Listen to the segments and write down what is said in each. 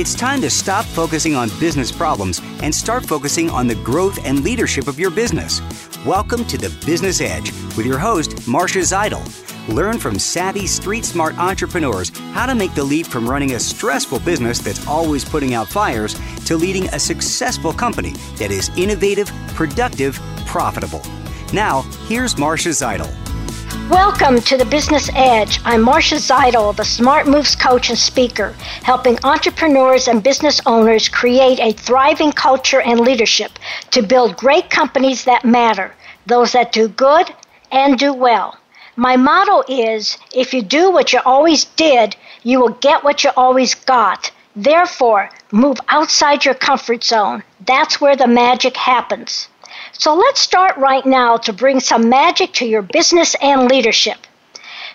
It's time to stop focusing on business problems and start focusing on the growth and leadership of your business. Welcome to the Business Edge with your host, Marcia Zidle. Learn from savvy, street smart entrepreneurs how to make the leap from running a stressful business that's always putting out fires to leading a successful company that is innovative, productive, profitable. Now, here's Marcia Zidle. Welcome to the Business Edge. I'm Marcia Zidle, the Smart Moves coach and speaker, helping entrepreneurs and business owners create a thriving culture and leadership to build great companies that matter, those that do good and do well. My motto is if you do what you always did, you will get what you always got. Therefore, move outside your comfort zone. That's where the magic happens. So let's start right now to bring some magic to your business and leadership.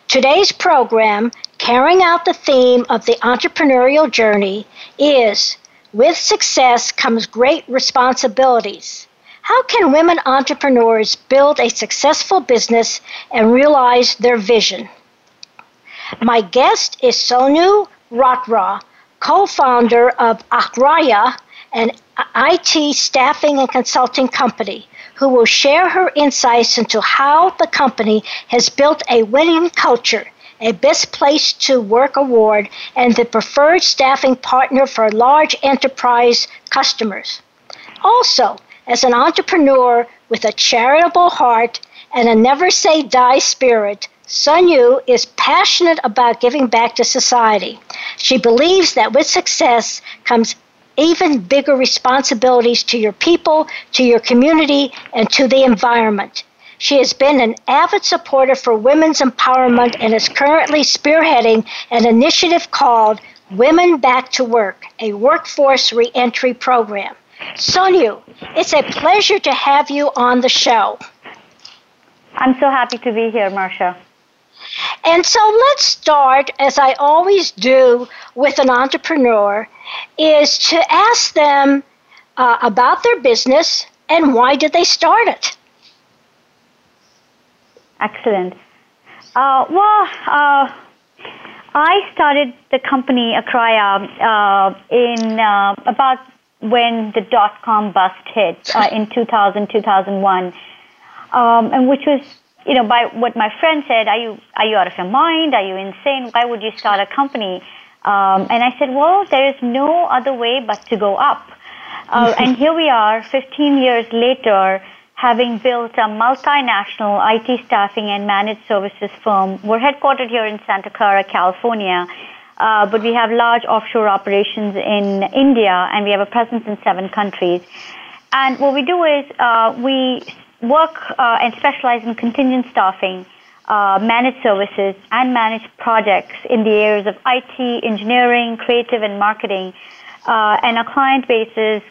Today's program, carrying out the theme of the entrepreneurial journey, is with success comes great responsibilities. How can women entrepreneurs build a successful business and realize their vision? My guest is Sonu Ratra, co founder of Akraya, an IT staffing and consulting company who will share her insights into how the company has built a winning culture, a Best Place to Work award, and the preferred staffing partner for large enterprise customers. Also, as an entrepreneur with a charitable heart and a never say die spirit, Sonu is passionate about giving back to society. She believes that with success comes even bigger responsibilities to your people, to your community, and to the environment. She has been an avid supporter for women's empowerment and is currently spearheading an initiative called Women Back to Work, a workforce reentry program. Sonu, it's a pleasure to have you on the show. I'm so happy to be here, Marcia. And so let's start, as I always do with an entrepreneur, is to ask them uh, about their business and why did they start it. Excellent. Uh, well, uh, I started the company Akraya uh, in uh, about when the dot com bust hit uh, in 2000, 2001, um, and which was you know, by what my friend said, are you are you out of your mind? Are you insane? Why would you start a company? Um, and I said, well, there is no other way but to go up. Uh, and here we are, 15 years later, having built a multinational IT staffing and managed services firm. We're headquartered here in Santa Clara, California, uh, but we have large offshore operations in India, and we have a presence in seven countries. And what we do is uh, we work uh, and specialize in contingent staffing, uh, managed services, and managed projects in the areas of IT, engineering, creative, and marketing. Uh, and our client base is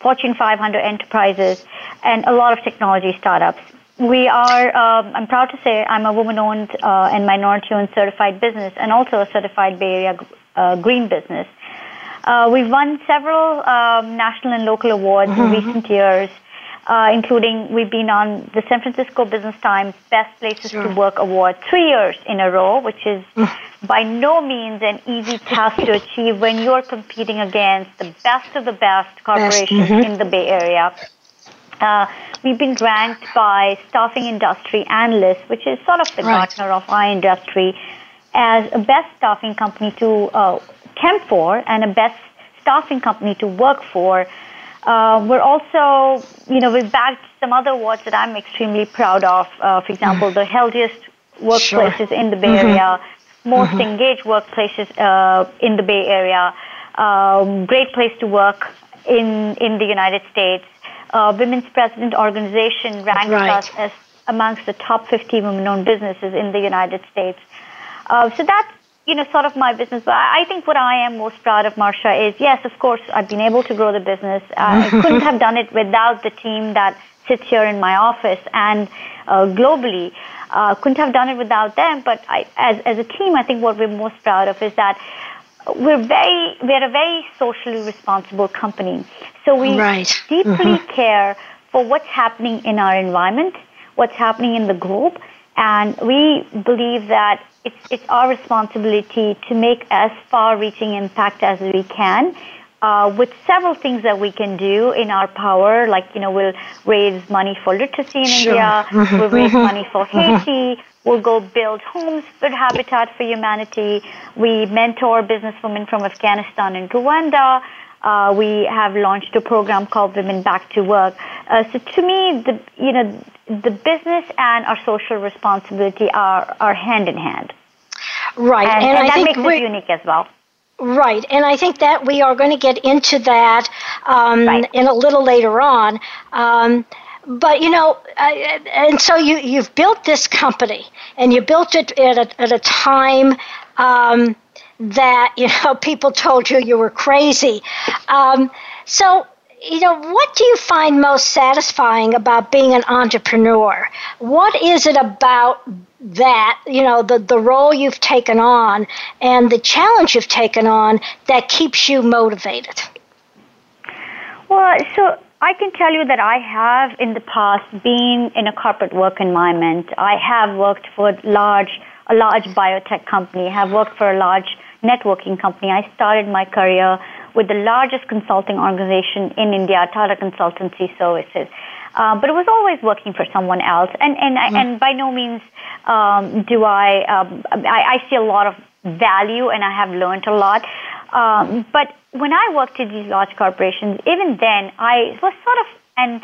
Fortune 500 enterprises and a lot of technology startups. We are, um, I'm proud to say, I'm a woman owned uh, and minority owned certified business and also a certified Bay Area uh, green business. Uh, we've won several um, national and local awards mm-hmm. in recent years uh, including we've been on the San Francisco Business Times Best Places sure. to Work Award three years in a row, which is by no means an easy task to achieve when you're competing against the best of the best corporations mm-hmm. in the Bay Area. Uh, we've been ranked by Staffing Industry Analysts, which is sort of the right. Gartner of our industry, as a best staffing company to uh, temp for and a best staffing company to work for uh, we're also, you know, we've bagged some other awards that I'm extremely proud of. Uh, for example, the healthiest workplaces sure. in the Bay mm-hmm. Area, most mm-hmm. engaged workplaces uh, in the Bay Area, um, great place to work in in the United States. Uh, Women's President Organization ranked right. us as amongst the top 50 women-owned businesses in the United States. Uh, so that's you know, sort of my business. But I think what I am most proud of, Marcia, is yes, of course, I've been able to grow the business. Uh, I couldn't have done it without the team that sits here in my office and uh, globally. Uh, couldn't have done it without them. But I, as as a team, I think what we're most proud of is that we're very we're a very socially responsible company. So we right. deeply mm-hmm. care for what's happening in our environment, what's happening in the globe, and we believe that it's, it's our responsibility to make as far reaching impact as we can uh, with several things that we can do in our power, like, you know, we'll raise money for literacy in sure. India, we'll raise mm-hmm. money for mm-hmm. Haiti, we'll go build homes for Habitat for Humanity, we mentor businesswomen from Afghanistan and Rwanda, uh, we have launched a program called Women Back to Work. Uh, so to me, the, you know, the business and our social responsibility are, are hand in hand. Right, and, and, and that makes it unique as well. Right, and I think that we are going to get into that um, right. in a little later on. Um, but you know, uh, and so you you've built this company, and you built it at a, at a time um, that you know people told you you were crazy. Um, so you know, what do you find most satisfying about being an entrepreneur? What is it about that, you know, the, the role you've taken on and the challenge you've taken on that keeps you motivated? Well, so I can tell you that I have in the past been in a corporate work environment. I have worked for large, a large biotech company, have worked for a large networking company. I started my career with the largest consulting organization in India, Tata Consultancy Services. Uh, but it was always working for someone else, and and mm. and by no means um, do I, um, I I see a lot of value, and I have learned a lot. Um, but when I worked in these large corporations, even then I was sort of an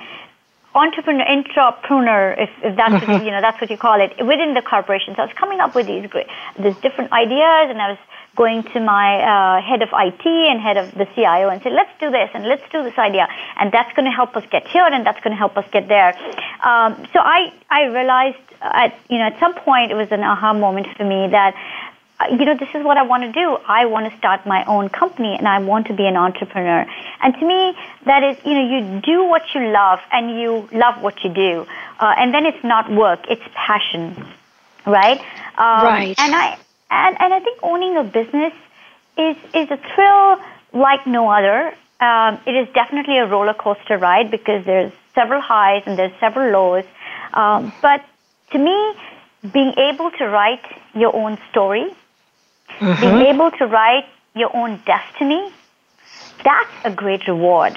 entrepreneur, intrapreneur, if, if that's what, you know that's what you call it, within the corporations. I was coming up with these great, these different ideas, and I was going to my uh, head of IT and head of the CIO and say, let's do this and let's do this idea, and that's going to help us get here and that's going to help us get there. Um, so I I realized at you know at some point it was an aha moment for me that you know, this is what I want to do. I want to start my own company and I want to be an entrepreneur. And to me, that is, you know, you do what you love and you love what you do. Uh, and then it's not work, it's passion, right? Um, right. And I, and, and I think owning a business is, is a thrill like no other. Um, it is definitely a roller coaster ride because there's several highs and there's several lows. Um, but to me, being able to write your own story, mm-hmm. being able to write your own destiny, that's a great reward.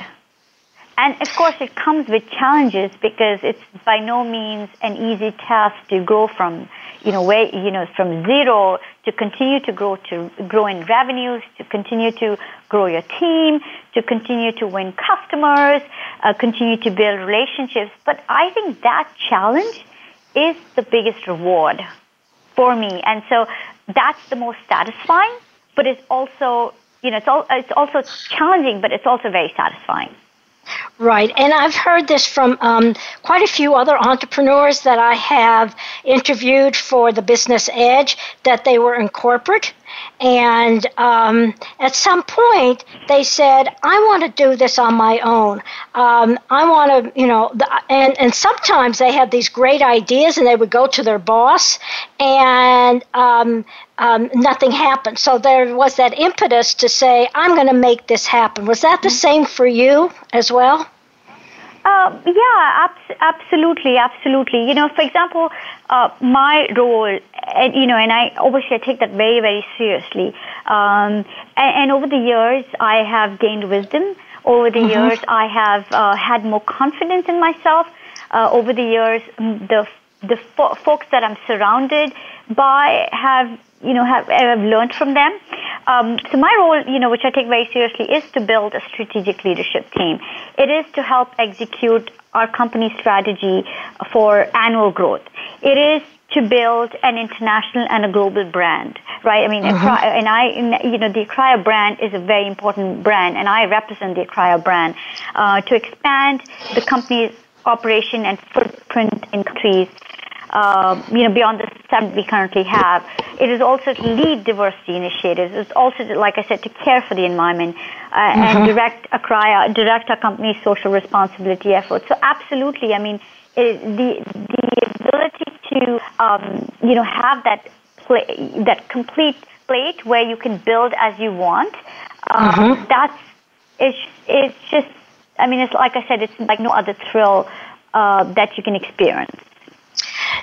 And of course, it comes with challenges because it's by no means an easy task to grow from, you know, where, you know, from zero to continue to grow to grow in revenues, to continue to grow your team, to continue to win customers, uh, continue to build relationships. But I think that challenge is the biggest reward for me, and so that's the most satisfying. But it's also, you know, it's, all, it's also challenging, but it's also very satisfying. Right. And I've heard this from um, quite a few other entrepreneurs that I have interviewed for the Business Edge that they were in corporate and um, at some point, they said, I want to do this on my own. Um, I want to, you know, the, and, and sometimes they had these great ideas and they would go to their boss and um, um nothing happened. So there was that impetus to say, I'm going to make this happen. Was that the same for you as well? Uh, yeah, abs- absolutely, absolutely. You know, for example, uh, my role, and, you know, and I obviously I take that very, very seriously. Um, and, and, over the years, I have gained wisdom. Over the mm-hmm. years, I have uh, had more confidence in myself. Uh, over the years, the the fo- folks that I'm surrounded by have you know have, have learned from them. Um, so my role, you know, which I take very seriously, is to build a strategic leadership team. It is to help execute our company strategy for annual growth. It is to build an international and a global brand, right? I mean, mm-hmm. and I, you know, the Akraya brand is a very important brand, and I represent the Akraya brand uh, to expand the company's operation and footprint in countries uh, you know, beyond the seven we currently have. It is also to lead diversity initiatives. It's also, to, like I said, to care for the environment uh, mm-hmm. and direct Akraya, direct our company's social responsibility efforts. So absolutely, I mean, it, the the ability to um, you know have that play, that complete plate where you can build as you want. Um, mm-hmm. That's it's it's just. I mean, it's like I said, it's like no other thrill uh, that you can experience.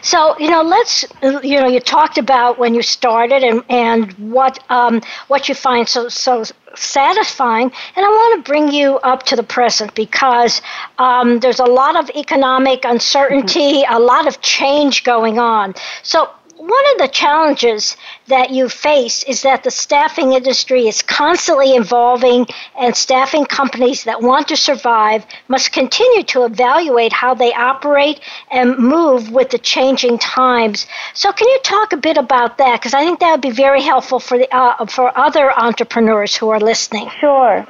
So you know, let's you know, you talked about when you started and and what um, what you find so so satisfying. And I want to bring you up to the present because um, there's a lot of economic uncertainty, mm-hmm. a lot of change going on. So one of the challenges that you face is that the staffing industry is constantly evolving, and staffing companies that want to survive must continue to evaluate how they operate and move with the changing times. So, can you talk a bit about that? Because I think that would be very helpful for the uh, for other entrepreneurs who are listening. Sure,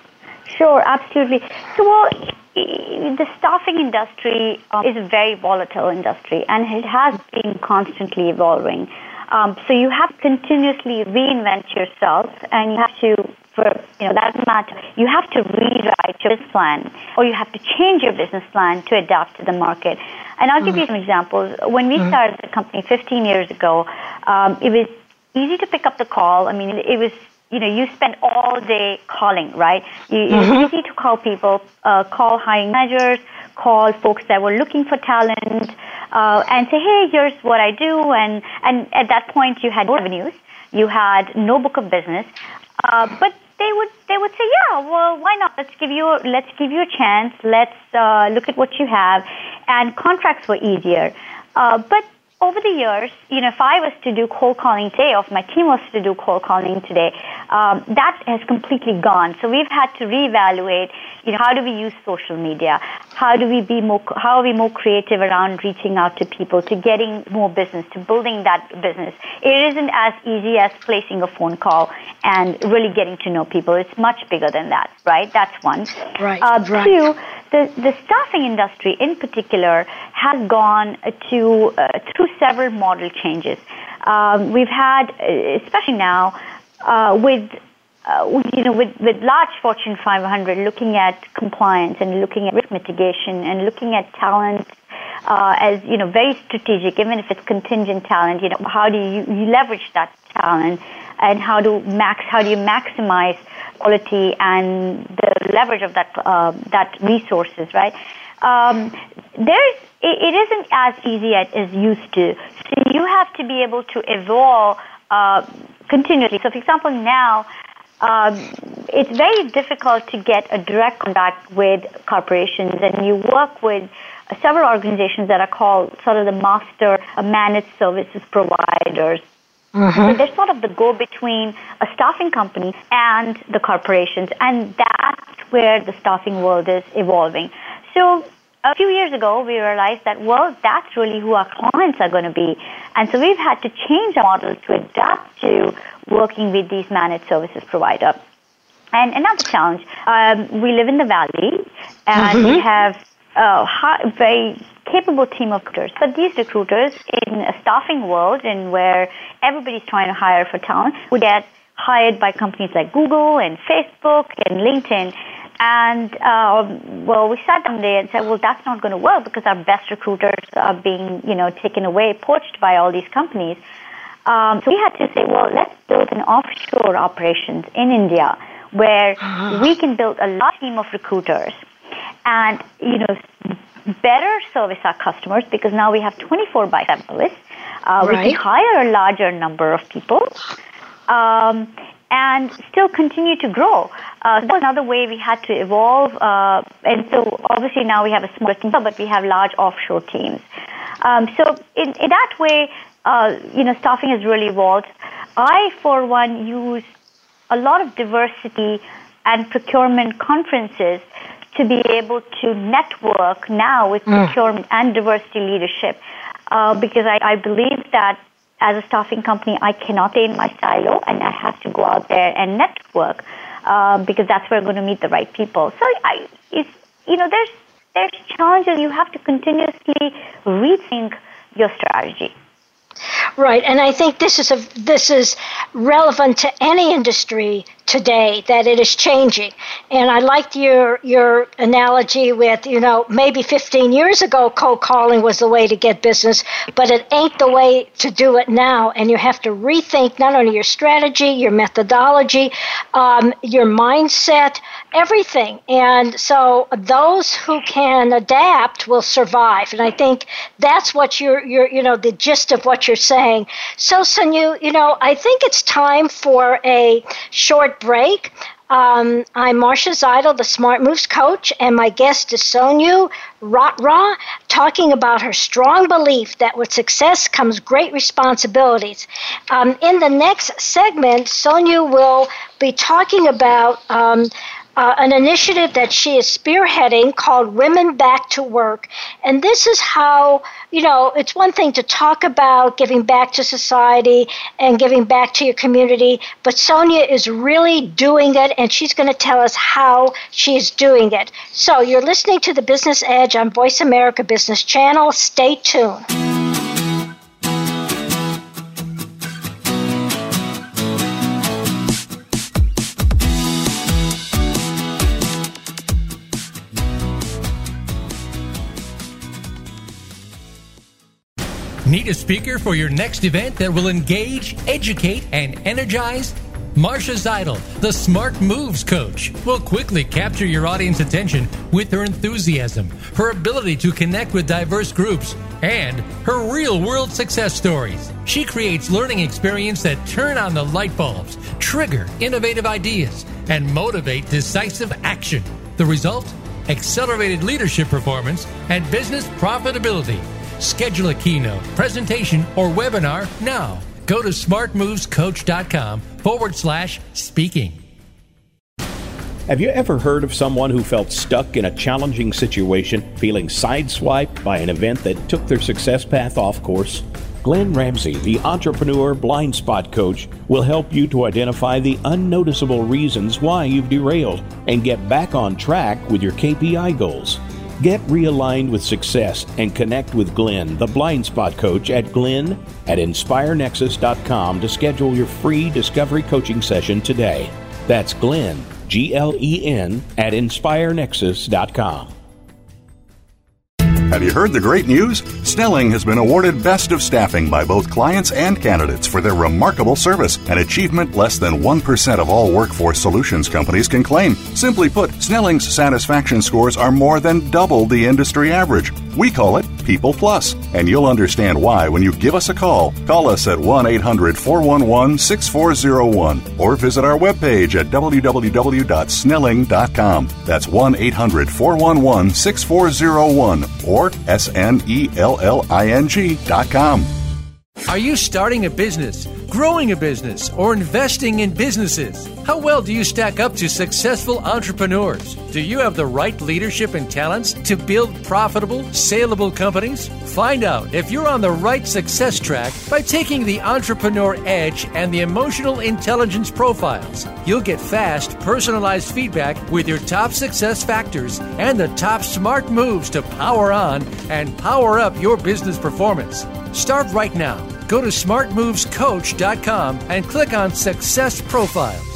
sure, absolutely. So, well, the staffing industry um, is a very volatile industry and it has been constantly evolving. Um, so you have to continuously reinvent yourself and you have to, for you know, that matter, you have to rewrite your business plan or you have to change your business plan to adapt to the market. And I'll give mm-hmm. you some examples. When we mm-hmm. started the company 15 years ago, um, it was easy to pick up the call. I mean, it was you know, you spend all day calling, right? You, mm-hmm. It's easy to call people, uh, call hiring managers, call folks that were looking for talent, uh, and say, hey, here's what I do. And, and at that point, you had no revenues, you had no book of business, uh, but they would they would say, yeah, well, why not? Let's give you let's give you a chance. Let's uh, look at what you have, and contracts were easier. Uh, but over the years, you know, if I was to do cold calling today, or if my team was to do cold calling today, um, that has completely gone. So we've had to reevaluate, you know, how do we use social media? How do we be more, how are we more creative around reaching out to people, to getting more business, to building that business? It isn't as easy as placing a phone call and really getting to know people. It's much bigger than that, right? That's one. Right. Uh, right. Two, the, the staffing industry in particular has gone to uh, through several model changes. Um, we've had, especially now, uh, with uh, you know, with, with large Fortune 500 looking at compliance and looking at risk mitigation and looking at talent uh, as you know very strategic, even if it's contingent talent. You know, how do you, you leverage that talent, and how do max how do you maximize quality and the leverage of that uh, that resources, right? Um, there's it, it isn't as easy as it used to. So you have to be able to evolve uh, continuously. So, for example, now um, it's very difficult to get a direct contact with corporations, and you work with several organizations that are called sort of the master managed services providers. Mm-hmm. So they're sort of the go between a staffing company and the corporations, and that's where the staffing world is evolving. So a few years ago, we realized that, well, that's really who our clients are going to be. And so we've had to change our model to adapt to working with these managed services provider. And another challenge, um, we live in the valley and mm-hmm. we have a high, very capable team of recruiters. But these recruiters in a staffing world and where everybody's trying to hire for talent would get hired by companies like Google and Facebook and LinkedIn. And uh, well, we sat down there and said, well, that's not going to work because our best recruiters are being, you know, taken away, poached by all these companies. Um, so we had to say, well, let's build an offshore operations in India where we can build a large team of recruiters and, you know, better service our customers because now we have 24 by 7 service. Uh, right. We can hire a larger number of people. Um, and still continue to grow. Uh, that's another way we had to evolve. Uh, and so obviously now we have a smaller team, but we have large offshore teams. Um, so in, in, that way, uh, you know, staffing has really evolved. I, for one, use a lot of diversity and procurement conferences to be able to network now with mm. procurement and diversity leadership. Uh, because I, I believe that as a staffing company, I cannot stay in my silo and I have to go out there and network uh, because that's where I'm going to meet the right people. So I, it's, you know, there's, there's challenges. You have to continuously rethink your strategy. Right, and I think this is a this is relevant to any industry today that it is changing. And I liked your your analogy with, you know, maybe 15 years ago cold calling was the way to get business, but it ain't the way to do it now. And you have to rethink not only your strategy, your methodology, um, your mindset, everything. And so those who can adapt will survive. And I think that's what you're, you're you know, the gist of what you're saying. So, Sonu, you know, I think it's time for a short break. Um, I'm Marcia Zidle, the Smart Moves coach, and my guest is Sonu Ratra, talking about her strong belief that with success comes great responsibilities. Um, in the next segment, Sonu will be talking about um, uh, an initiative that she is spearheading called Women Back to Work. And this is how, you know, it's one thing to talk about giving back to society and giving back to your community, but Sonia is really doing it, and she's going to tell us how she's doing it. So you're listening to the Business Edge on Voice America Business Channel. Stay tuned. Need a speaker for your next event that will engage, educate, and energize? Marcia Zidle, the Smart Moves coach, will quickly capture your audience attention with her enthusiasm, her ability to connect with diverse groups, and her real world success stories. She creates learning experiences that turn on the light bulbs, trigger innovative ideas, and motivate decisive action. The result? Accelerated leadership performance and business profitability. Schedule a keynote, presentation, or webinar now. Go to smartmovescoach.com forward slash speaking. Have you ever heard of someone who felt stuck in a challenging situation, feeling sideswiped by an event that took their success path off course? Glenn Ramsey, the entrepreneur blind spot coach, will help you to identify the unnoticeable reasons why you've derailed and get back on track with your KPI goals. Get realigned with success and connect with Glenn, the blind spot coach, at glenn at inspirenexus.com to schedule your free discovery coaching session today. That's Glenn, G L E N, at inspirenexus.com. Have you heard the great news? Snelling has been awarded Best of Staffing by both clients and candidates for their remarkable service, an achievement less than 1% of all workforce solutions companies can claim. Simply put, Snelling's satisfaction scores are more than double the industry average. We call it People Plus, and you'll understand why when you give us a call. Call us at 1 800 411 6401 or visit our webpage at www.snelling.com. That's 1 800 411 6401 or or S-N-E-L-L-I-N-G dot com. Are you starting a business, growing a business, or investing in businesses? How well do you stack up to successful entrepreneurs? Do you have the right leadership and talents to build profitable, saleable companies? Find out if you're on the right success track by taking the Entrepreneur Edge and the Emotional Intelligence Profiles. You'll get fast, personalized feedback with your top success factors and the top smart moves to power on and power up your business performance. Start right now. Go to smartmovescoach.com and click on Success Profiles.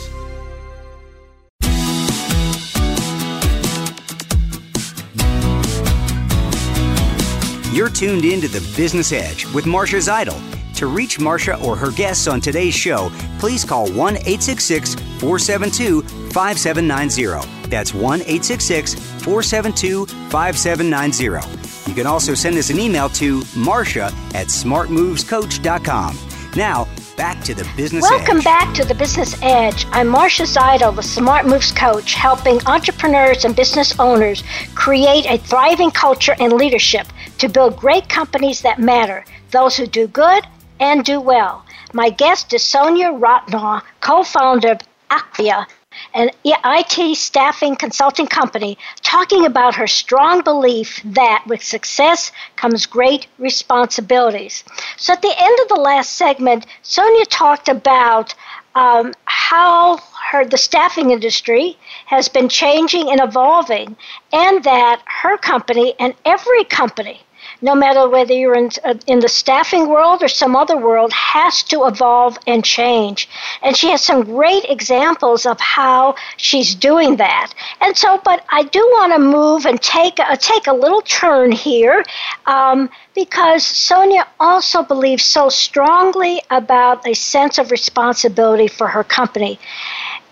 You're tuned in to the Business Edge with Marcia Zidle. To reach Marcia or her guests on today's show, please call 1 866 472 5790. That's 1 866 472 5790. You can also send us an email to Marcia at smartmovescoach.com. Now, back to the Business edge. Welcome Edge. back to the Business Edge. I'm Marcia Zidle, the Smart Moves coach, helping entrepreneurs and business owners create a thriving culture and leadership to build great companies that matter, those who do good and do well. My guest is Sonia Ratra, co-founder of Akraya, an IT staffing consulting company, talking about her strong belief that with success comes great responsibilities. So, at the end of the last segment, Sonia talked about um, how her the staffing industry has been changing and evolving, and that her company and every company no matter whether you're in, uh, in the staffing world or some other world, has to evolve and change. And she has some great examples of how she's doing that. And so, but I do want to move and take a, take a little turn here. Um, because Sonia also believes so strongly about a sense of responsibility for her company.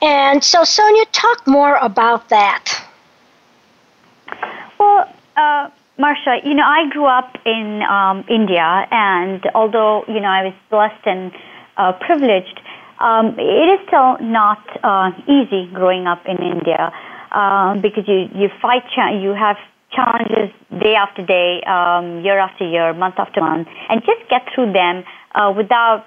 And so, Sonia, talk more about that. Well, uh, Marcia, you know, I grew up in um, India, and although, you know, I was blessed and uh, privileged, um, it is still not uh, easy growing up in India um, because you, you fight, cha- you have challenges day after day, um, year after year, month after month, and just get through them uh, without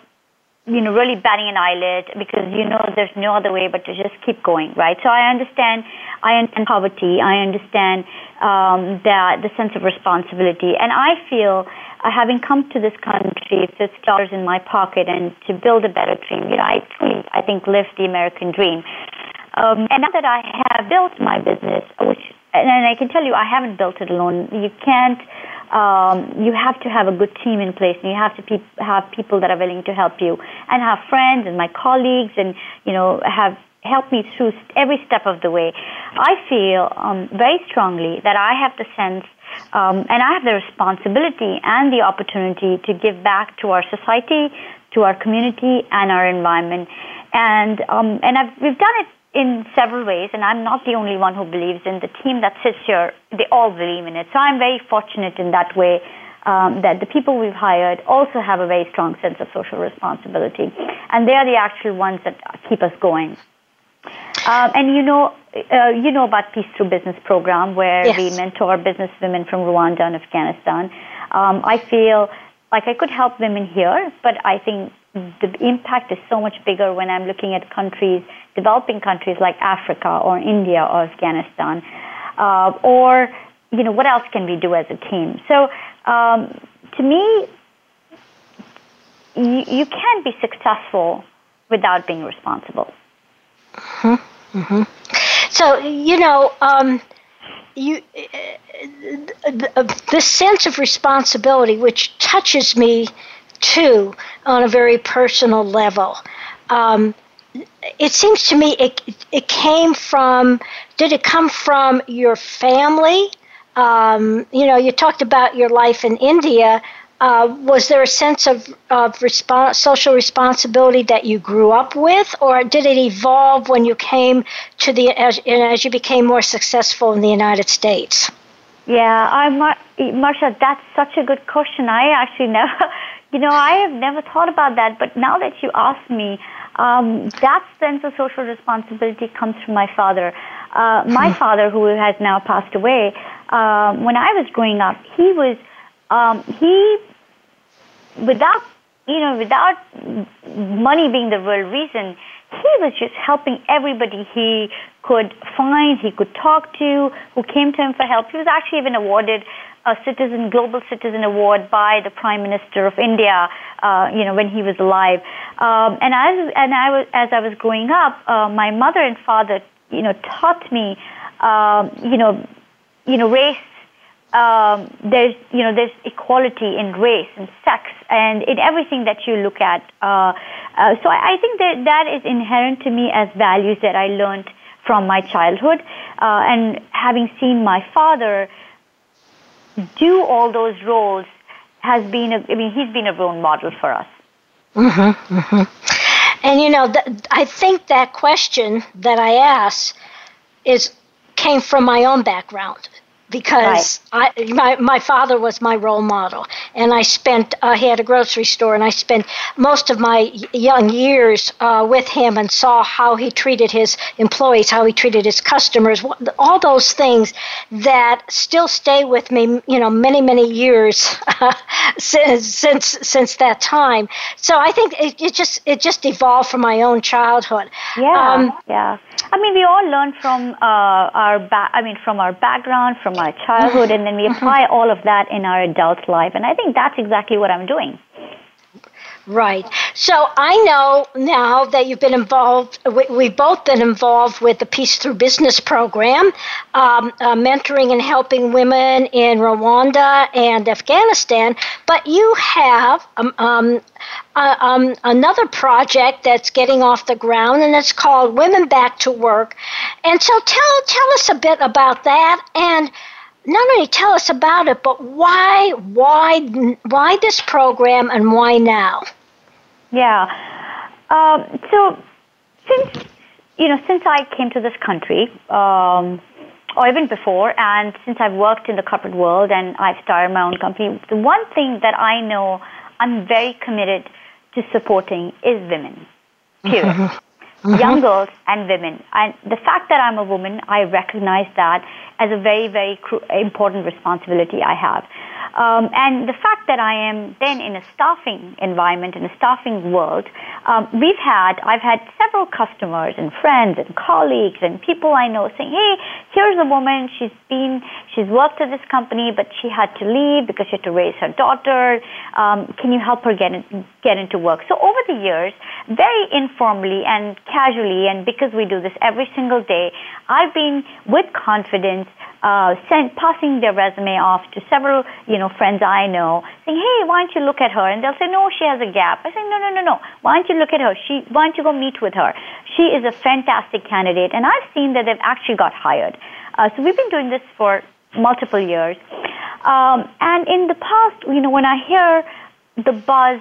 you know really batting an eyelid because you know there's no other way but to just keep going, right? So I understand, I understand poverty, I understand um, that the sense of responsibility, and I feel. Uh, having come to this country, fifty dollars in my pocket, and to build a better dream, you know, I, I think live the American dream. Um, and now that I have built my business, which and I can tell you, I haven't built it alone. You can't. Um, you have to have a good team in place, and you have to pe- have people that are willing to help you, and have friends and my colleagues, and you know have helped me through every step of the way. I feel um, very strongly that I have the sense. Um, and I have the responsibility and the opportunity to give back to our society, to our community, and our environment. And um, and I've, we've done it in several ways, and I'm not the only one who believes in the team that sits here. They all believe in it. So I'm very fortunate in that way um, that the people we've hired also have a very strong sense of social responsibility, and they are the actual ones that keep us going. Um, and you know, uh, you know about Peace Through Business program, where yes. we mentor business women from Rwanda and Afghanistan. Um, I feel like I could help women here, but I think the impact is so much bigger when I'm looking at countries, developing countries like Africa or India or Afghanistan, uh, or you know what else can we do as a team? So um, to me, you, you can't be successful without being responsible. Mm-hmm. Mm-hmm. So you know. Um, you the, the sense of responsibility which touches me too on a very personal level. Um, it seems to me it, it came from, did it come from your family? Um, you know, you talked about your life in India. Uh, was there a sense of, of respons- social responsibility that you grew up with, or did it evolve when you came to the as, as you became more successful in the United States? Yeah, I, Mar- Marcia, that's such a good question. I actually never you know, I have never thought about that, but now that you ask me, um, that sense of social responsibility comes from my father. Uh, my hmm. father, who has now passed away, uh, when I was growing up, he was um, he without you know without money being the real reason, he was just helping everybody he could find, he could talk to, who came to him for help. He was actually even awarded a citizen global citizen award by the prime minister of India uh, you know when he was alive um, and as and I was as I was growing up uh, my mother and father you know taught me um, you know you know race um, there's you know there's equality in race and sex and in everything that you look at uh, uh, so I, I think that that is inherent to me as values that I learned from my childhood uh, and having seen my father do all those roles has been, a, I mean, he's been a role model for us. Mm-hmm, mm-hmm. And you know, th- I think that question that I asked is came from my own background because right. I, my, my father was my role model. And I spent, uh, he had a grocery store, and I spent most of my young years uh, with him and saw how he treated his employees, how he treated his customers, all those things that still stay with me, you know, many, many years since, since, since that time. So I think it, it just, it just evolved from my own childhood. Yeah, um, yeah. I mean, we all learn from uh, our ba- I mean, from our background, from our childhood, and then we apply all of that in our adult life. And I think that's exactly what I'm doing. Right. So I know now that you've been involved, we, have both been involved with the Peace Through Business program, um, uh, mentoring and helping women in Rwanda and Afghanistan. But you have um, um, uh, um, another project that's getting off the ground, and it's called Women Back to Work. And so tell, tell us a bit about that and not only tell us about it, but why, why, why this program and why now? Yeah. Um, so since you know, since I came to this country, um, or even before, and since I've worked in the corporate world and I've started my own company, the one thing that I know I'm very committed to supporting is women. Period. Mm-hmm. Young girls and women. And the fact that I'm a woman, I recognize that as a very, very cr- important responsibility I have. Um, and the fact that I am then in a staffing environment, in a staffing world, um, we've had, I've had several customers and friends and colleagues and people I know saying, hey, here's a woman, she's been, she's worked at this company, but she had to leave because she had to raise her daughter. Um, can you help her get, in, get into work? So over the years, very informally and casually, and because we do this every single day, I've been with confidence uh, passing their resume off to several, you know, friends I know, saying, "Hey, why don't you look at her?" And they'll say, "No, she has a gap." I say, "No, no, no, no. Why don't you look at her? She, why don't you go meet with her? She is a fantastic candidate." And I've seen that they've actually got hired. Uh, so we've been doing this for multiple years. Um, and in the past, you know, when I hear the buzz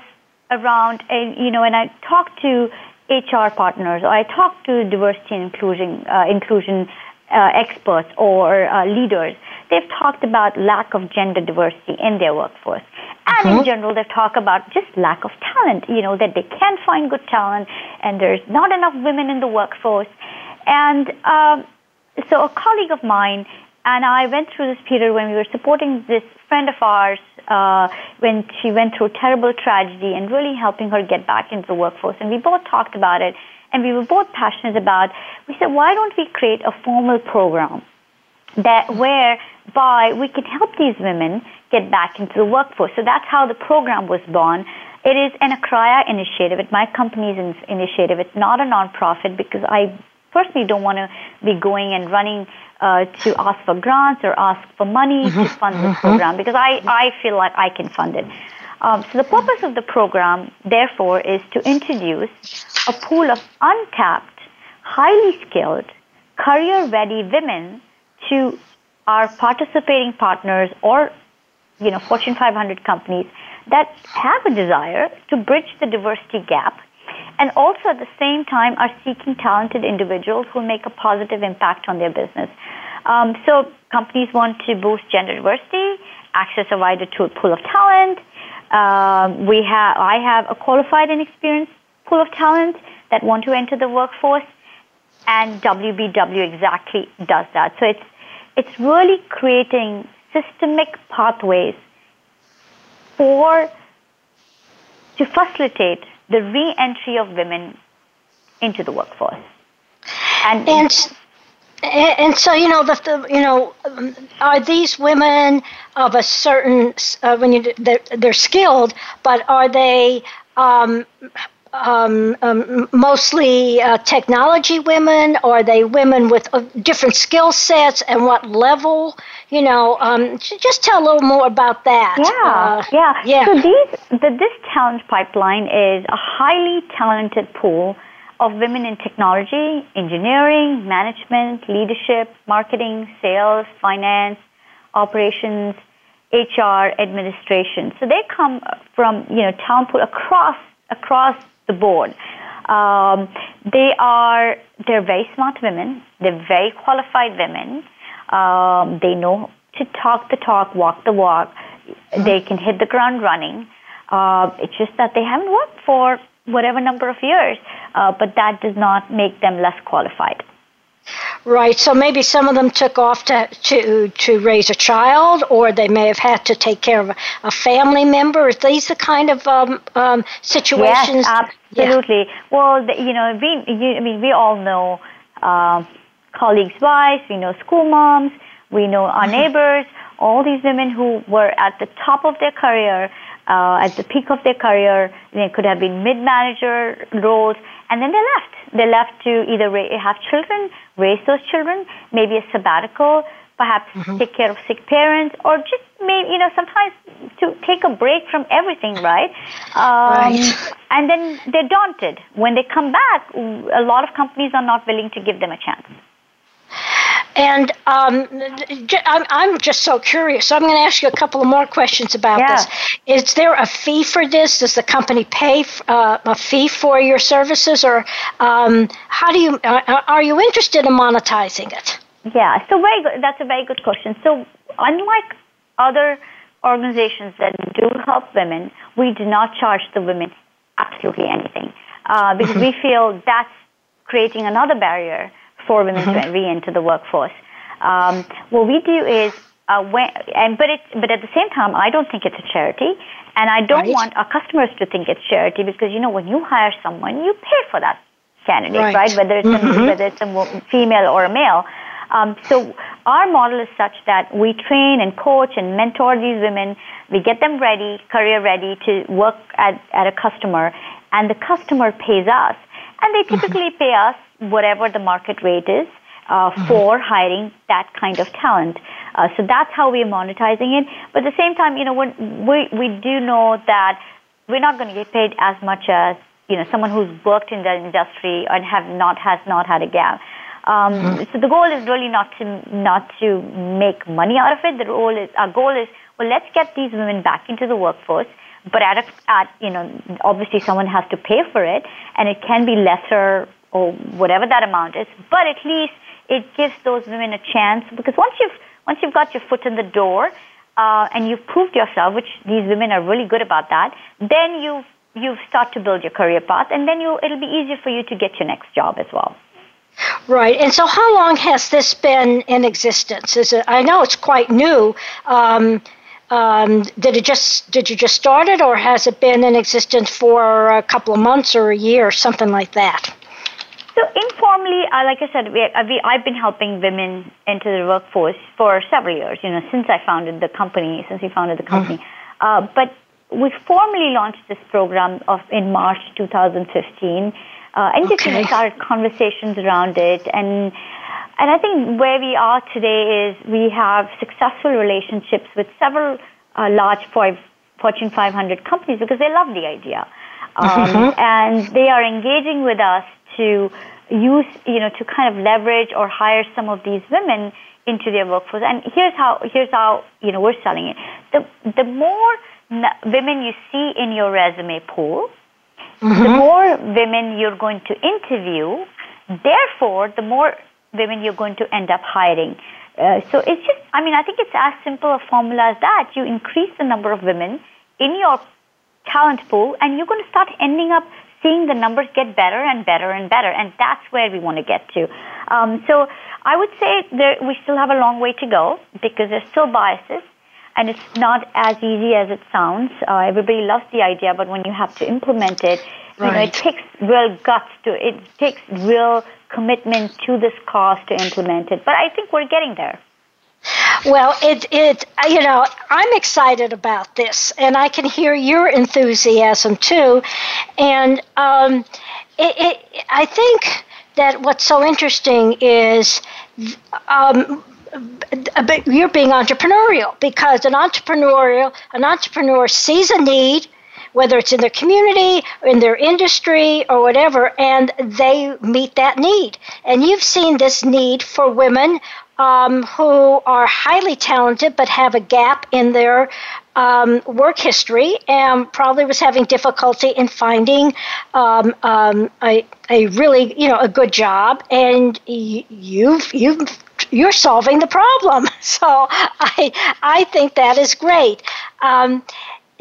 around, and you know, when I talk to HR partners or I talk to diversity and inclusion, uh, inclusion uh, experts or uh, leaders, they've talked about lack of gender diversity in their workforce. And in uh-huh. general, they've talked about just lack of talent, you know, that they can't find good talent and there's not enough women in the workforce. And um, so a colleague of mine and I went through this period when we were supporting this friend of ours uh, when she went through terrible tragedy and really helping her get back into the workforce. And we both talked about it and we were both passionate about, we said, why don't we create a formal program that whereby we can help these women get back into the workforce. So that's how the program was born. It is an Akraya initiative. It's my company's initiative. It's not a nonprofit because I personally don't want to be going and running uh, to ask for grants or ask for money mm-hmm. to fund this mm-hmm. program because I, I feel like I can fund it. Um, so the purpose of the program, therefore, is to introduce a pool of untapped, highly skilled, career-ready women to our participating partners or, you know, Fortune 500 companies that have a desire to bridge the diversity gap and also at the same time are seeking talented individuals who make a positive impact on their business. Um, so companies want to boost gender diversity, access a wider pool of talent, um, we have, I have a qualified and experienced pool of talent that want to enter the workforce, and WBW exactly does that. So it's it's really creating systemic pathways for to facilitate the re-entry of women into the workforce. And, and and, and so you know the, the, you know are these women of a certain uh, when you they're, they're skilled but are they um, um, um, mostly uh, technology women? Or are they women with uh, different skill sets and what level? You know um, just tell a little more about that yeah uh, yeah. yeah. So these the, this talent pipeline is a highly talented pool of women in technology, engineering, management, leadership, marketing, sales, finance, operations, HR, administration. So they come from you know town pool across across the board. Um, they are they're very smart women. They're very qualified women. Um, they know to talk the talk, walk the walk. They can hit the ground running. Uh, it's just that they haven't worked for whatever number of years, uh, but that does not make them less qualified. Right. So maybe some of them took off to to to raise a child, or they may have had to take care of a, a family member. Are these the kind of um, um, situations? Yes, absolutely. Yeah. Well, the, you know, we you, I mean, we all know uh, colleagues' wives. We know school moms. We know our mm-hmm. neighbors. All these women who were at the top of their career uh, at the peak of their career. They could have been mid-manager roles, and then they left. They left to either ra- have children, raise those children, maybe a sabbatical, perhaps mm-hmm. take care of sick parents, or just maybe you know sometimes to take a break from everything, right? Um, right. And then they're daunted when they come back. A lot of companies are not willing to give them a chance. And um, I'm just so curious. So I'm going to ask you a couple of more questions about yeah. this. Is there a fee for this? Does the company pay uh, a fee for your services, or um, how do you uh, are you interested in monetizing it? Yeah, so very good. That's a very good question. So unlike other organizations that do help women, we do not charge the women absolutely anything uh, because we feel that's creating another barrier for women mm-hmm. to re-enter the workforce. Um, what we do is, uh, when, and but it, but at the same time, I don't think it's a charity, and I don't right. want our customers to think it's charity because you know when you hire someone, you pay for that candidate, right? right? Whether it's mm-hmm. a, whether it's a female or a male. Um, so our model is such that we train and coach and mentor these women. We get them ready, career ready to work at, at a customer, and the customer pays us. And they mm-hmm. typically pay us whatever the market rate is uh, mm-hmm. for hiring that kind of talent. Uh, so that's how we're monetizing it. But at the same time, you know, we we do know that we're not going to get paid as much as you know someone who's worked in the industry and have not has not had a gap. Um, mm-hmm. So the goal is really not to not to make money out of it. The goal is our goal is well, let's get these women back into the workforce. But at, a, at you know, obviously someone has to pay for it, and it can be lesser or whatever that amount is. But at least it gives those women a chance because once you've once you've got your foot in the door uh, and you've proved yourself, which these women are really good about that, then you you start to build your career path, and then you it'll be easier for you to get your next job as well. Right. And so, how long has this been in existence? Is it? I know it's quite new. Um, um, did it just did you just start it, or has it been in existence for a couple of months or a year, or something like that? So informally, uh, like I said, we, uh, we, I've been helping women enter the workforce for several years. You know, since I founded the company, since we founded the company. Mm-hmm. Uh, but we formally launched this program of in March 2015, uh, and okay. just you know, started conversations around it. And and I think where we are today is we have successful relationships with several uh, large Fortune 500 companies because they love the idea. Um, mm-hmm. And they are engaging with us to use, you know, to kind of leverage or hire some of these women into their workforce. And here's how, here's how, you know, we're selling it. The, the more women you see in your resume pool, mm-hmm. the more women you're going to interview. Therefore, the more women you're going to end up hiring. Uh, so it's just, I mean, I think it's as simple a formula as that. You increase the number of women in your talent pool, and you're going to start ending up seeing the numbers get better and better and better, and that's where we want to get to. Um, so I would say there, we still have a long way to go because there's still biases, and it's not as easy as it sounds. Uh, everybody loves the idea, but when you have to implement it, right. you know, it takes real guts to it takes real commitment to this cause to implement it. But I think we're getting there. Well, it it you know I'm excited about this, and I can hear your enthusiasm too, and um, it, it, I think that what's so interesting is. Um, you're being entrepreneurial because an entrepreneurial an entrepreneur sees a need whether it's in their community in their industry or whatever, and they meet that need. And you've seen this need for women um, who are highly talented but have a gap in their um, work history and probably was having difficulty in finding um, um, a, a really you know a good job and you've you've you're solving the problem so I I think that is great um,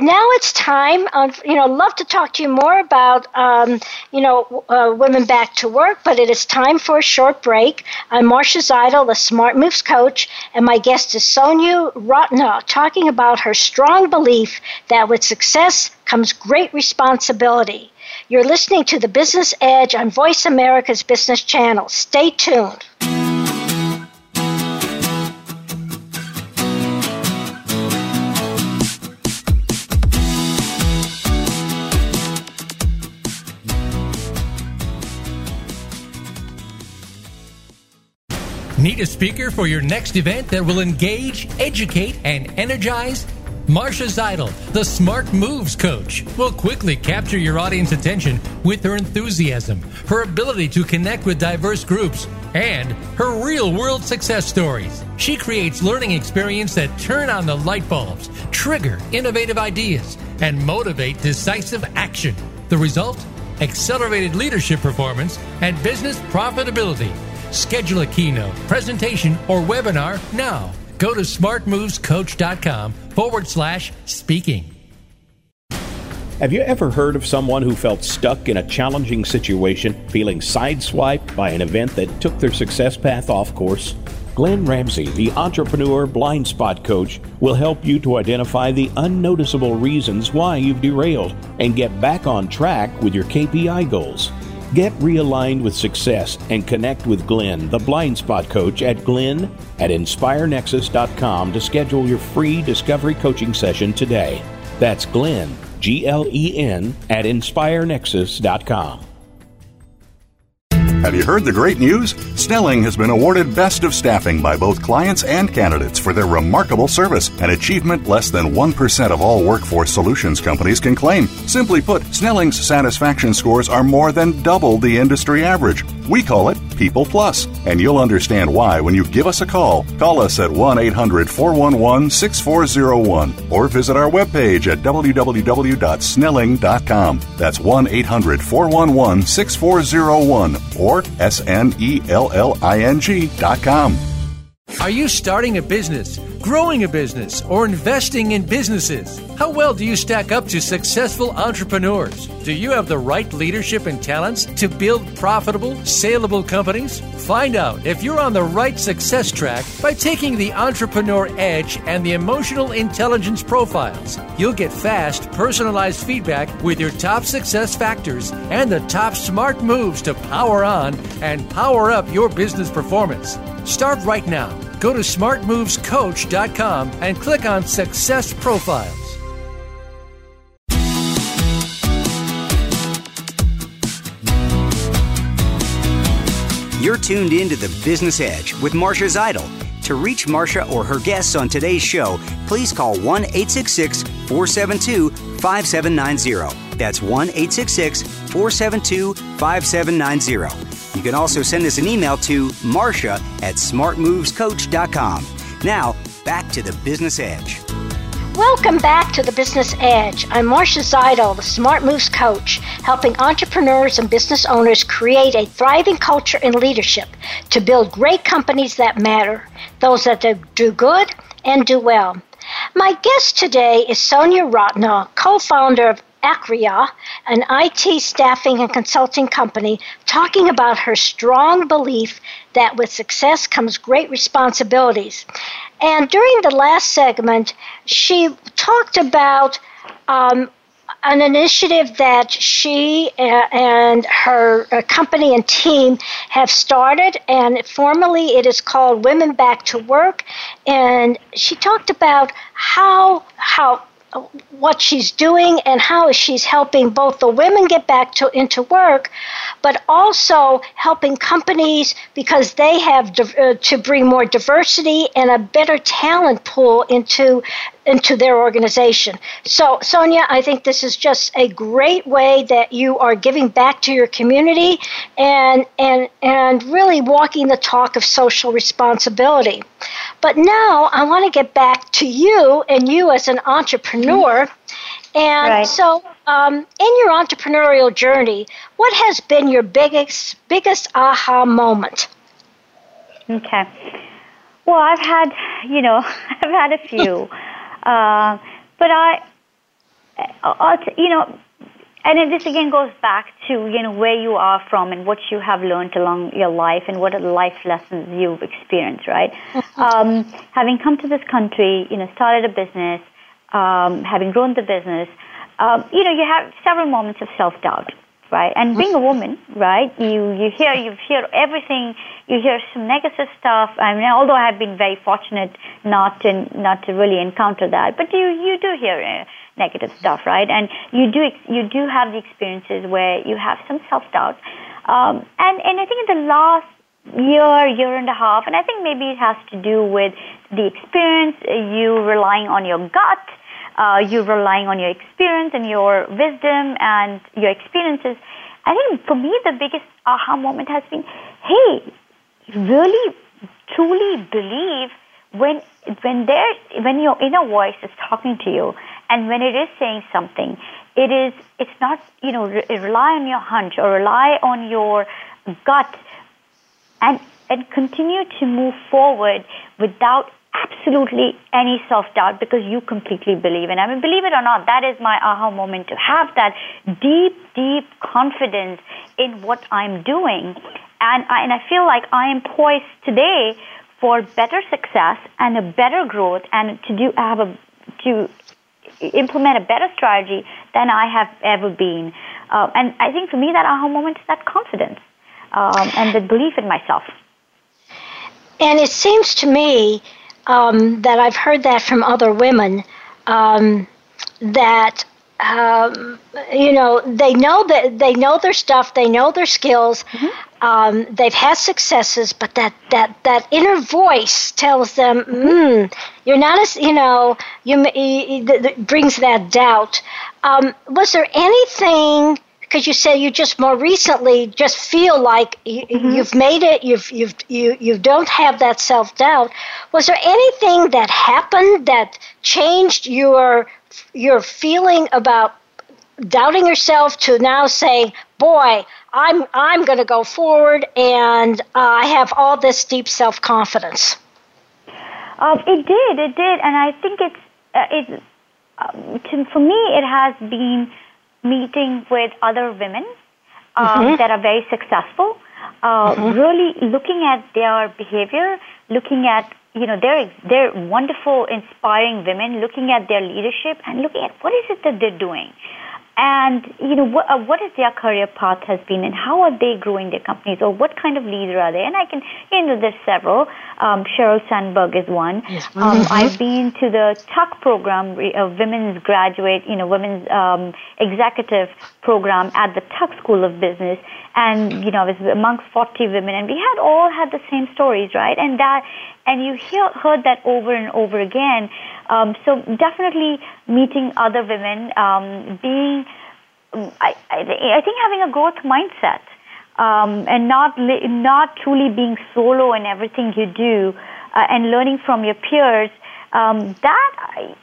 now it's time. Um, you know, love to talk to you more about um, you know uh, women back to work, but it is time for a short break. I'm Marcia Zidle, the Smart Moves coach, and my guest is Sonu Ratra, talking about her strong belief that with success comes great responsibility. You're listening to the Business Edge on Voice America's Business Channel. Stay tuned. Need a speaker for your next event that will engage, educate, and energize? Marcia Zidle, the Smart Moves coach, will quickly capture your audience attention with her enthusiasm, her ability to connect with diverse groups, and her real world success stories. She creates learning experiences that turn on the light bulbs, trigger innovative ideas, and motivate decisive action. The result? Accelerated leadership performance and business profitability. Schedule a keynote, presentation, or webinar now. Go to smartmovescoach.com forward slash speaking. Have you ever heard of someone who felt stuck in a challenging situation, feeling sideswiped by an event that took their success path off course? Glenn Ramsey, the entrepreneur blind spot coach, will help you to identify the unnoticeable reasons why you've derailed and get back on track with your KPI goals. Get realigned with success and connect with Glenn, the blind spot coach, at glenn at inspirenexus.com to schedule your free discovery coaching session today. That's Glenn, G L E N, at inspirenexus.com. Have you heard the great news? Snelling has been awarded Best of Staffing by both clients and candidates for their remarkable service, an achievement less than 1% of all workforce solutions companies can claim. Simply put, Snelling's satisfaction scores are more than double the industry average. We call it People Plus, and you'll understand why when you give us a call. Call us at 1 800 411 6401 or visit our webpage at www.snelling.com. That's 1 800 411 6401 or S N E L L I N G dot com. Are you starting a business, growing a business, or investing in businesses? How well do you stack up to successful entrepreneurs? Do you have the right leadership and talents to build profitable, saleable companies? Find out if you're on the right success track by taking the Entrepreneur Edge and the Emotional Intelligence Profiles. You'll get fast, personalized feedback with your top success factors and the top smart moves to power on and power up your business performance. Start right now. Go to smartmovescoach.com and click on Success Profiles. You're tuned in to the Business Edge with Marcia Zidle. To reach Marcia or her guests on today's show, please call 1 866 472 5790. That's 1 866 472 5790. You can also send us an email to marcia at smartmovescoach.com. Now, back to the Business Edge. Welcome back to the Business Edge. I'm Marcia Zidle, the Smart Moves coach, helping entrepreneurs and business owners create a thriving culture and leadership to build great companies that matter, those that do good and do well. My guest today is Sonu Ratra, co founder of Akraya, an IT staffing and consulting company, talking about her strong belief that with success comes great responsibilities. And during the last segment, she talked about um, an initiative that she and her uh, company and team have started, and formally it is called Women Back to Work. And she talked about how how what she's doing and how she's helping both the women get back to into work, but also helping companies because they have uh, to bring more diversity and a better talent pool into into their organization. So, Sonu, I think this is just a great way that you are giving back to your community and and and really walking the talk of social responsibility. But now I want to get back to you and you as an entrepreneur. And right. so, um, in your entrepreneurial journey, what has been your biggest biggest aha moment? Okay. Well, I've had, you know, I've had a few. Uh, but I, I'll, you know, and this again goes back to you know where you are from and what you have learned along your life and what are the life lessons you've experienced, right? Mm-hmm. Um, having come to this country, you know, started a business, um, having grown the business, um, you know, you have several moments of self doubt, right? And being a woman, right, you you hear you hear everything, you hear some negative stuff. I mean, although I have been very fortunate not to not to really encounter that, but you you do hear uh, negative stuff, right? And you do you do have the experiences where you have some self doubt, um, and and I think in the last year, year and a half, and I think maybe it has to do with the experience, you relying on your gut, uh, you relying on your experience and your wisdom and your experiences. I think for me, the biggest aha moment has been, hey, really, truly believe when when there when your inner voice is talking to you and when it is saying something, it is it's not you know re- rely on your hunch or rely on your gut and and continue to move forward without absolutely any self doubt because you completely believe in. I mean, believe it or not, that is my aha moment to have that deep, deep confidence in what I'm doing, and I, and I feel like I am poised today for better success and a better growth, and to do have a to implement a better strategy than I have ever been. Uh, and I think for me, that aha moment is that confidence um, and the belief in myself. And it seems to me um, that I've heard that from other women um, that um, you know they know that they know their stuff, they know their skills, mm-hmm. um, they've had successes, but that that that inner voice tells them, mm, "You're not as you know." You, you, you brings that doubt. Um, was there anything? Because you said you just more recently just feel like you, mm-hmm. you've made it you've you've you you don't have that self-doubt was there anything that happened that changed your your feeling about doubting yourself to now saying boy i'm i'm going to go forward and uh, i have all this deep self-confidence um, it did it did and i think it's uh, it um, to, for me it has been meeting with other women um, mm-hmm. that are very successful, uh, mm-hmm. really looking at their behavior, looking at you know they're they're wonderful, inspiring women, looking at their leadership and looking at what is it that they're doing and you know what, uh, what is their career path has been and how are they growing their companies or what kind of leader are they? And i can you know there's several. Um, sheryl sandberg is one. Yes. um, mm-hmm. i've been to the tuck program uh, women's graduate you know women's um, executive program at the tuck school of business. And you know I was amongst 40 women and we had all had the same stories right? And that and you hear, heard that over and over again. Um, so definitely meeting other women, um, being, I, I, I think having a growth mindset. Um, and not li- not truly being solo in everything you do, uh, and learning from your peers. Um, that I,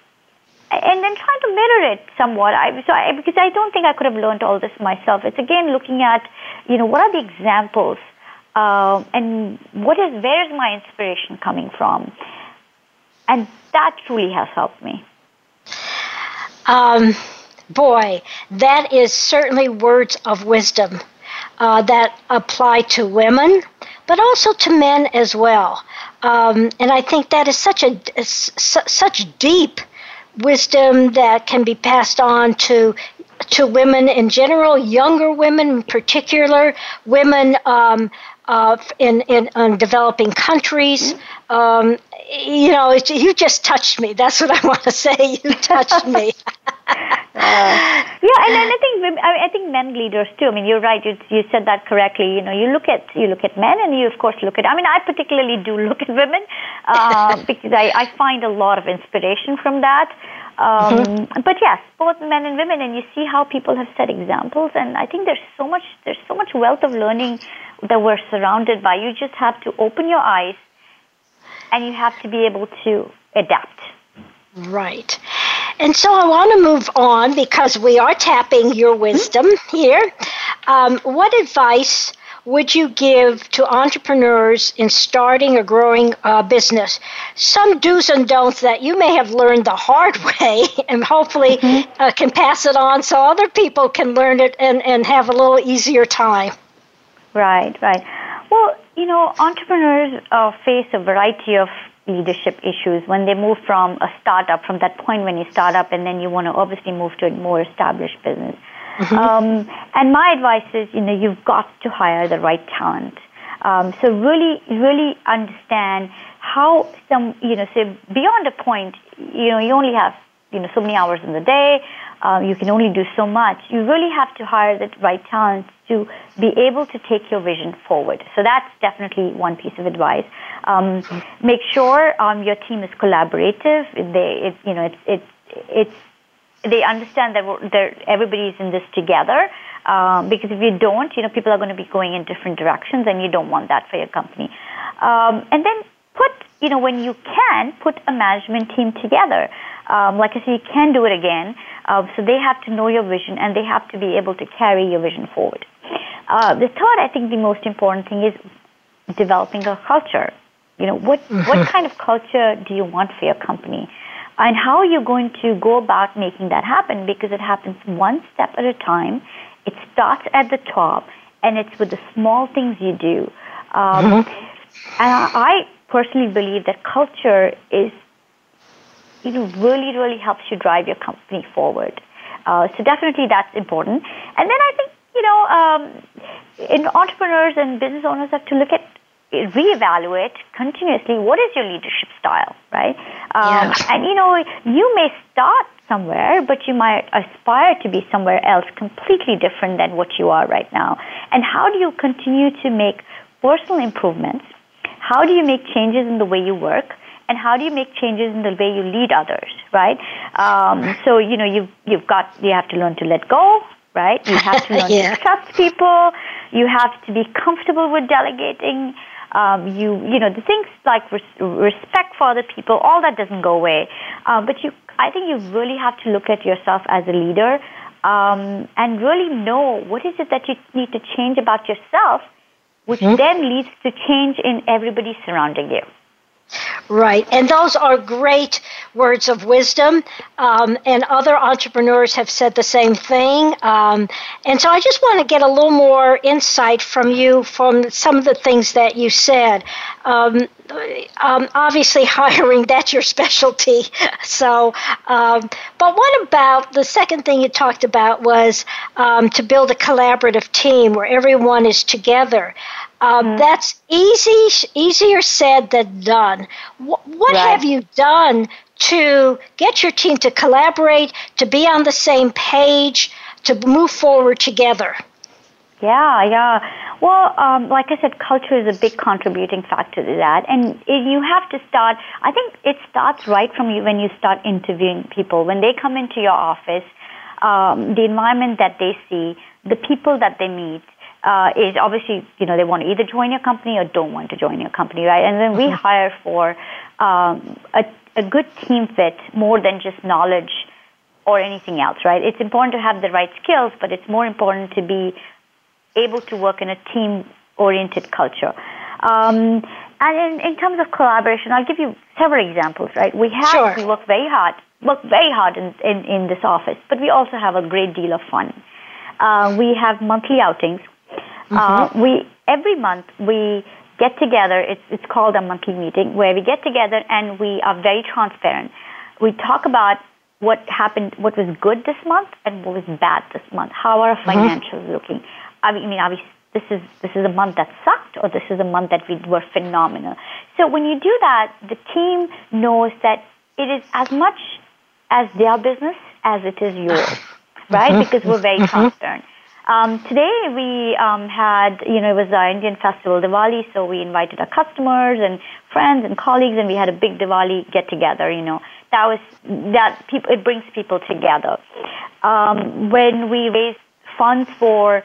and then trying to mirror it somewhat. I, so I, because I don't think I could have learned all this myself. It's again looking at, you know, what are the examples uh, and what is where is my inspiration coming from? And that truly has helped me. Um, boy, that is certainly words of wisdom uh, that apply to women, but also to men as well. Um, and I think that is such a such deep wisdom that can be passed on to to women in general, younger women in particular, women um, uh, in, in, in developing countries. Um, you know, it, you just touched me. That's what I want to say. You touched me. uh, yeah, and, and I think I think men leaders too. I mean, you're right. You, you said that correctly. You know, you look at you look at men, and you of course look at. I mean, I particularly do look at women uh, because I, I find a lot of inspiration from that. Um, mm-hmm. But yes, both men and women, and you see how people have set examples, and I think there's so much there's so much wealth of learning that we're surrounded by. You just have to open your eyes, and you have to be able to adapt. Right. And so I want to move on because we are tapping your wisdom mm-hmm. here. Um, what advice would you give to entrepreneurs in starting or growing a business? Some do's and don'ts that you may have learned the hard way and hopefully mm-hmm. uh, can pass it on so other people can learn it and, and have a little easier time. Right, right. Well, you know, entrepreneurs uh, face a variety of leadership issues when they move from a startup, from that point when you start up, and then you want to obviously move to a more established business. Mm-hmm. Um, and my advice is, you know, you've got to hire the right talent. Um, so really, really understand how some, you know, say beyond a point, you know, you only have, you know, so many hours in the day. uh, you can only do so much. You really have to hire the right talent to be able to take your vision forward. So that's definitely one piece of advice. Um, make sure um, your team is collaborative. They, it, you know, it's it's it's they understand that we're, everybody's in this together. Um, because if you don't, you know, people are going to be going in different directions, and you don't want that for your company. Um, and then put, you know, when you can, put a management team together. Um, like I said, you can do it again. Uh, so they have to know your vision, and they have to be able to carry your vision forward. Uh, the third, I think, the most important thing is developing a culture. You know, what what kind of culture do you want for your company? And how are you going to go about making that happen? Because it happens one step at a time. It starts at the top and it's with the small things you do. Um, mm-hmm. and I personally believe that culture is you know really really helps you drive your company forward. Uh, so definitely that's important. And then I think you know um, in entrepreneurs and business owners have to look at reevaluate continuously what is your leadership style, right? Um. And you know, you may start somewhere, but you might aspire to be somewhere else completely different than what you are right now. And how do you continue to make personal improvements? How do you make changes in the way you work? And how do you make changes in the way you lead others, right? Um, so you know you've you've got you have to learn to let go, right? You have to learn yeah. to trust people. You have to be comfortable with delegating um, you you know the things like res- respect for other people all that doesn't go away um, but you I think you really have to look at yourself as a leader um, and really know what is it that you need to change about yourself which mm-hmm. then leads to change in everybody surrounding you Right. And those are great words of wisdom. Um, and other entrepreneurs have said the same thing. Um, and so I just want to get a little more insight from you from some of the things that you said. Um, um obviously, hiring, that's your specialty. So, um, but what about the second thing you talked about was um, to build a collaborative team where everyone is together. Um. That's easy, easier said than done. What, what right. have you done to get your team to collaborate, to be on the same page, to move forward together? Yeah, yeah. Well, um, like I said, culture is a big contributing factor to that, and it, you have to start. I think it starts right from you when you start interviewing people. When they come into your office, um, the environment that they see, the people that they meet, uh, is obviously, you know, they want to either join your company or don't want to join your company, right? And then we mm-hmm. hire for um, a, a good team fit more than just knowledge or anything else, right? It's important to have the right skills, but it's more important to be able to work in a team-oriented culture. Um, and in, in terms of collaboration, I'll give you several examples, right? We have, sure. we work very hard, work very hard in, in, in this office, but we also have a great deal of fun. Uh, we have monthly outings mm-hmm. Uh, we every month we get together. It's it's called a monthly meeting where we get together and we are very transparent. We talk about what happened, what was good this month, and what was bad this month. How are our mm-hmm. financials mm-hmm. looking? I mean, I mean, this is this is a month that sucked, or this is a month that we were phenomenal. So when you do that, the team knows that it is as much as their business as it is yours, right? Mm-hmm. Because we're very mm-hmm. Um, today we um, had, you know, it was our Indian festival, Diwali, so we invited our customers and friends and colleagues, and we had a big Diwali get together. You know, that was that people. It brings people together. Um, when we raise funds for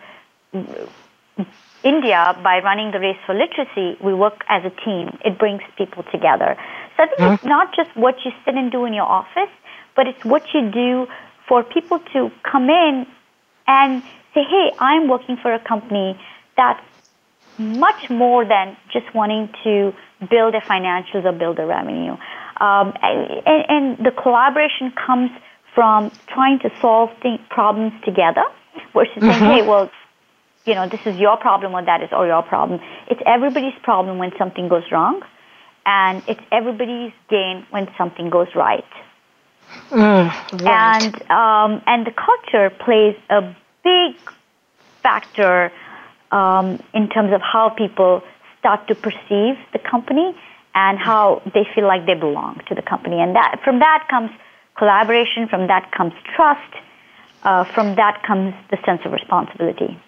India by running the race for literacy, we work as a team. It brings people together. So I think mm-hmm. it's not just what you sit and do in your office, but it's what you do for people to come in and say, hey, I'm working for a company that's much more than just wanting to build their financials or build their revenue. Um, and, and, the collaboration comes from trying to solve th- problems together versus mm-hmm. saying, hey, well, you know, this is your problem or that is or your problem. It's everybody's problem when something goes wrong, and it's everybody's gain when something goes right. Mm, right. And um, and the culture plays a big factor um, in terms of how people start to perceive the company and how they feel like they belong to the company. And that from that comes collaboration. From that comes trust. uh, from that comes the sense of responsibility.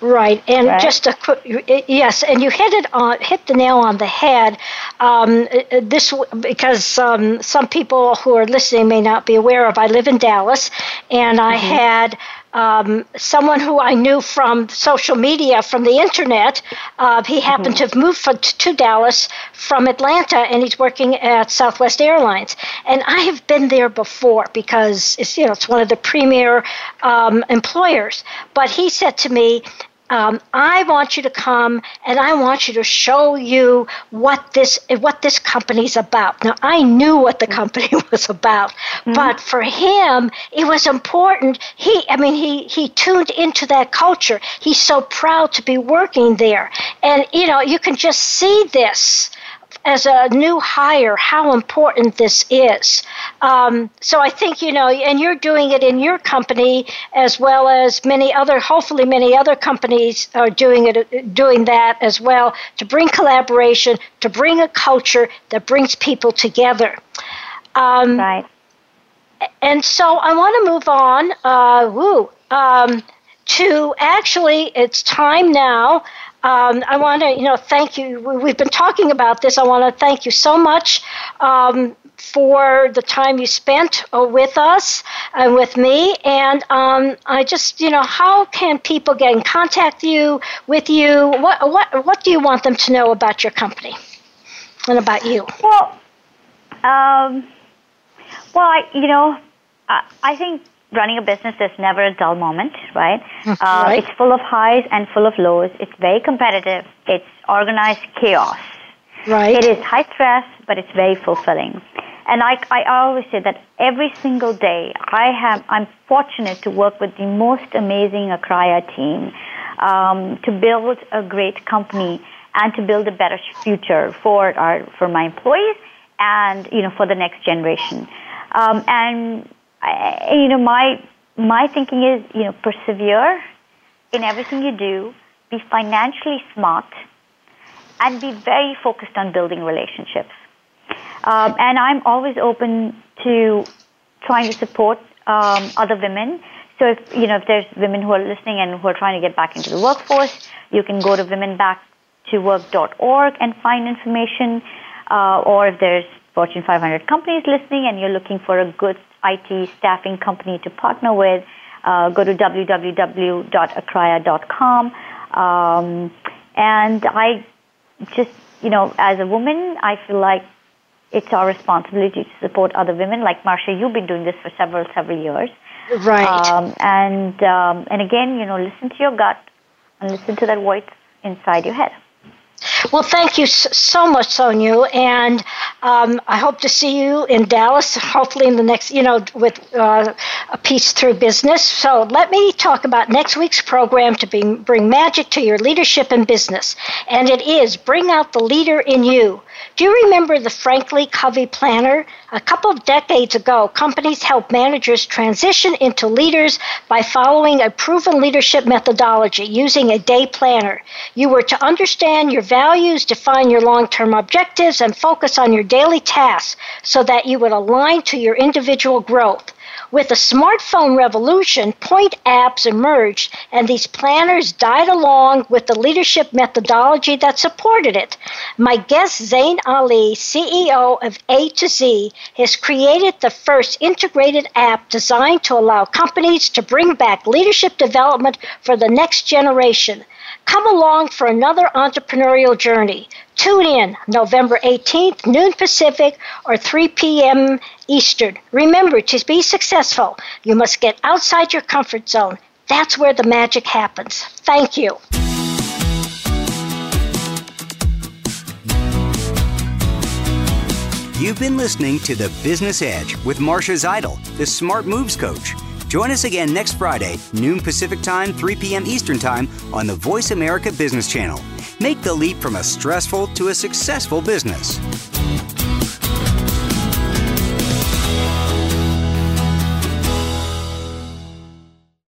Right, and right. just a quick yes, and you hit it on hit the nail on the head. Um, this because um, some people who are listening may not be aware of. I live in Dallas, and I mm-hmm. had um, someone who I knew from social media, from the internet. Uh, he happened mm-hmm. to have moved for, to Dallas from Atlanta, and he's working at Southwest Airlines. And I have been there before because it's you know it's one of the premier um, employers. But he said to me, um, I want you to come and I want you to show you what this what this company's about. Now I knew what the company was about, mm-hmm. but for him it was important. He I mean he he tuned into that culture. He's so proud to be working there, and you know you can just see this as a new hire how important this is. Um, so I think, you know, and you're doing it in your company as well as many other, hopefully, many other companies are doing it, doing that as well to bring collaboration, to bring a culture that brings people together. Um, right. And so I want to move on. Uh, woo. Um, to actually, it's time now um, I want to, you know, thank you. We've been talking about this. I want to thank you so much um, for the time you spent uh, with us and with me. And um, I just, you know, how can people get in contact you with you? What what what do you want them to know about your company and about you? Well, um, well, I, you know, I, I think running a business is never a dull moment, right? Uh, right? It's full of highs and full of lows. It's very competitive. It's organized chaos. Right. It is high stress, but it's very fulfilling. And I, I always say that every single day I have, I'm fortunate to work with the most amazing Akraya team um, to build a great company and to build a better future for our, for my employees and, you know, for the next generation. Um, and I, you know, my my thinking is, you know, persevere in everything you do, be financially smart, and be very focused on building relationships. Um, and I'm always open to trying to support um, other women. So if you know if there's women who are listening and who are trying to get back into the workforce, you can go to womenbacktowork.org and find information. Uh, or if there's Fortune 500 companies listening and you're looking for a good IT staffing company to partner with, uh, go to www.akraya.com. Um, and I just, you know, as a woman, I feel like it's our responsibility to support other women. Like Marcia, you've been doing this for several, several years. Right. Um, and um, and again, you know, listen to your gut and listen to that voice inside your head. Well, thank you so much, Sonu, and um, I hope to see you in Dallas, hopefully in the next, you know, with uh, a piece through business. So let me talk about next week's program to bring, bring magic to your leadership and business, and it is Bring Out the Leader in You. Do you remember the Franklin Covey Planner? A couple of decades ago, companies helped managers transition into leaders by following a proven leadership methodology using a day planner. You were to understand your values, define your long term objectives, and focus on your daily tasks so that you would align to your individual growth. With the smartphone revolution, point apps emerged, and these planners died along with the leadership methodology that supported it. My guest, Zain Ali, CEO of A to Z, has created the first integrated app designed to allow companies to bring back leadership development for the next generation. Come along for another entrepreneurial journey. Tune in November 18th, noon Pacific, or 3 p.m. Eastern. Remember, to be successful, you must get outside your comfort zone. That's where the magic happens. Thank you. You've been listening to The Business Edge with Marcia Zidle, the Smart Moves Coach. Join us again next Friday, noon Pacific Time, 3 p.m. Eastern Time on the Voice America Business Channel. Make the leap from a stressful to a successful business.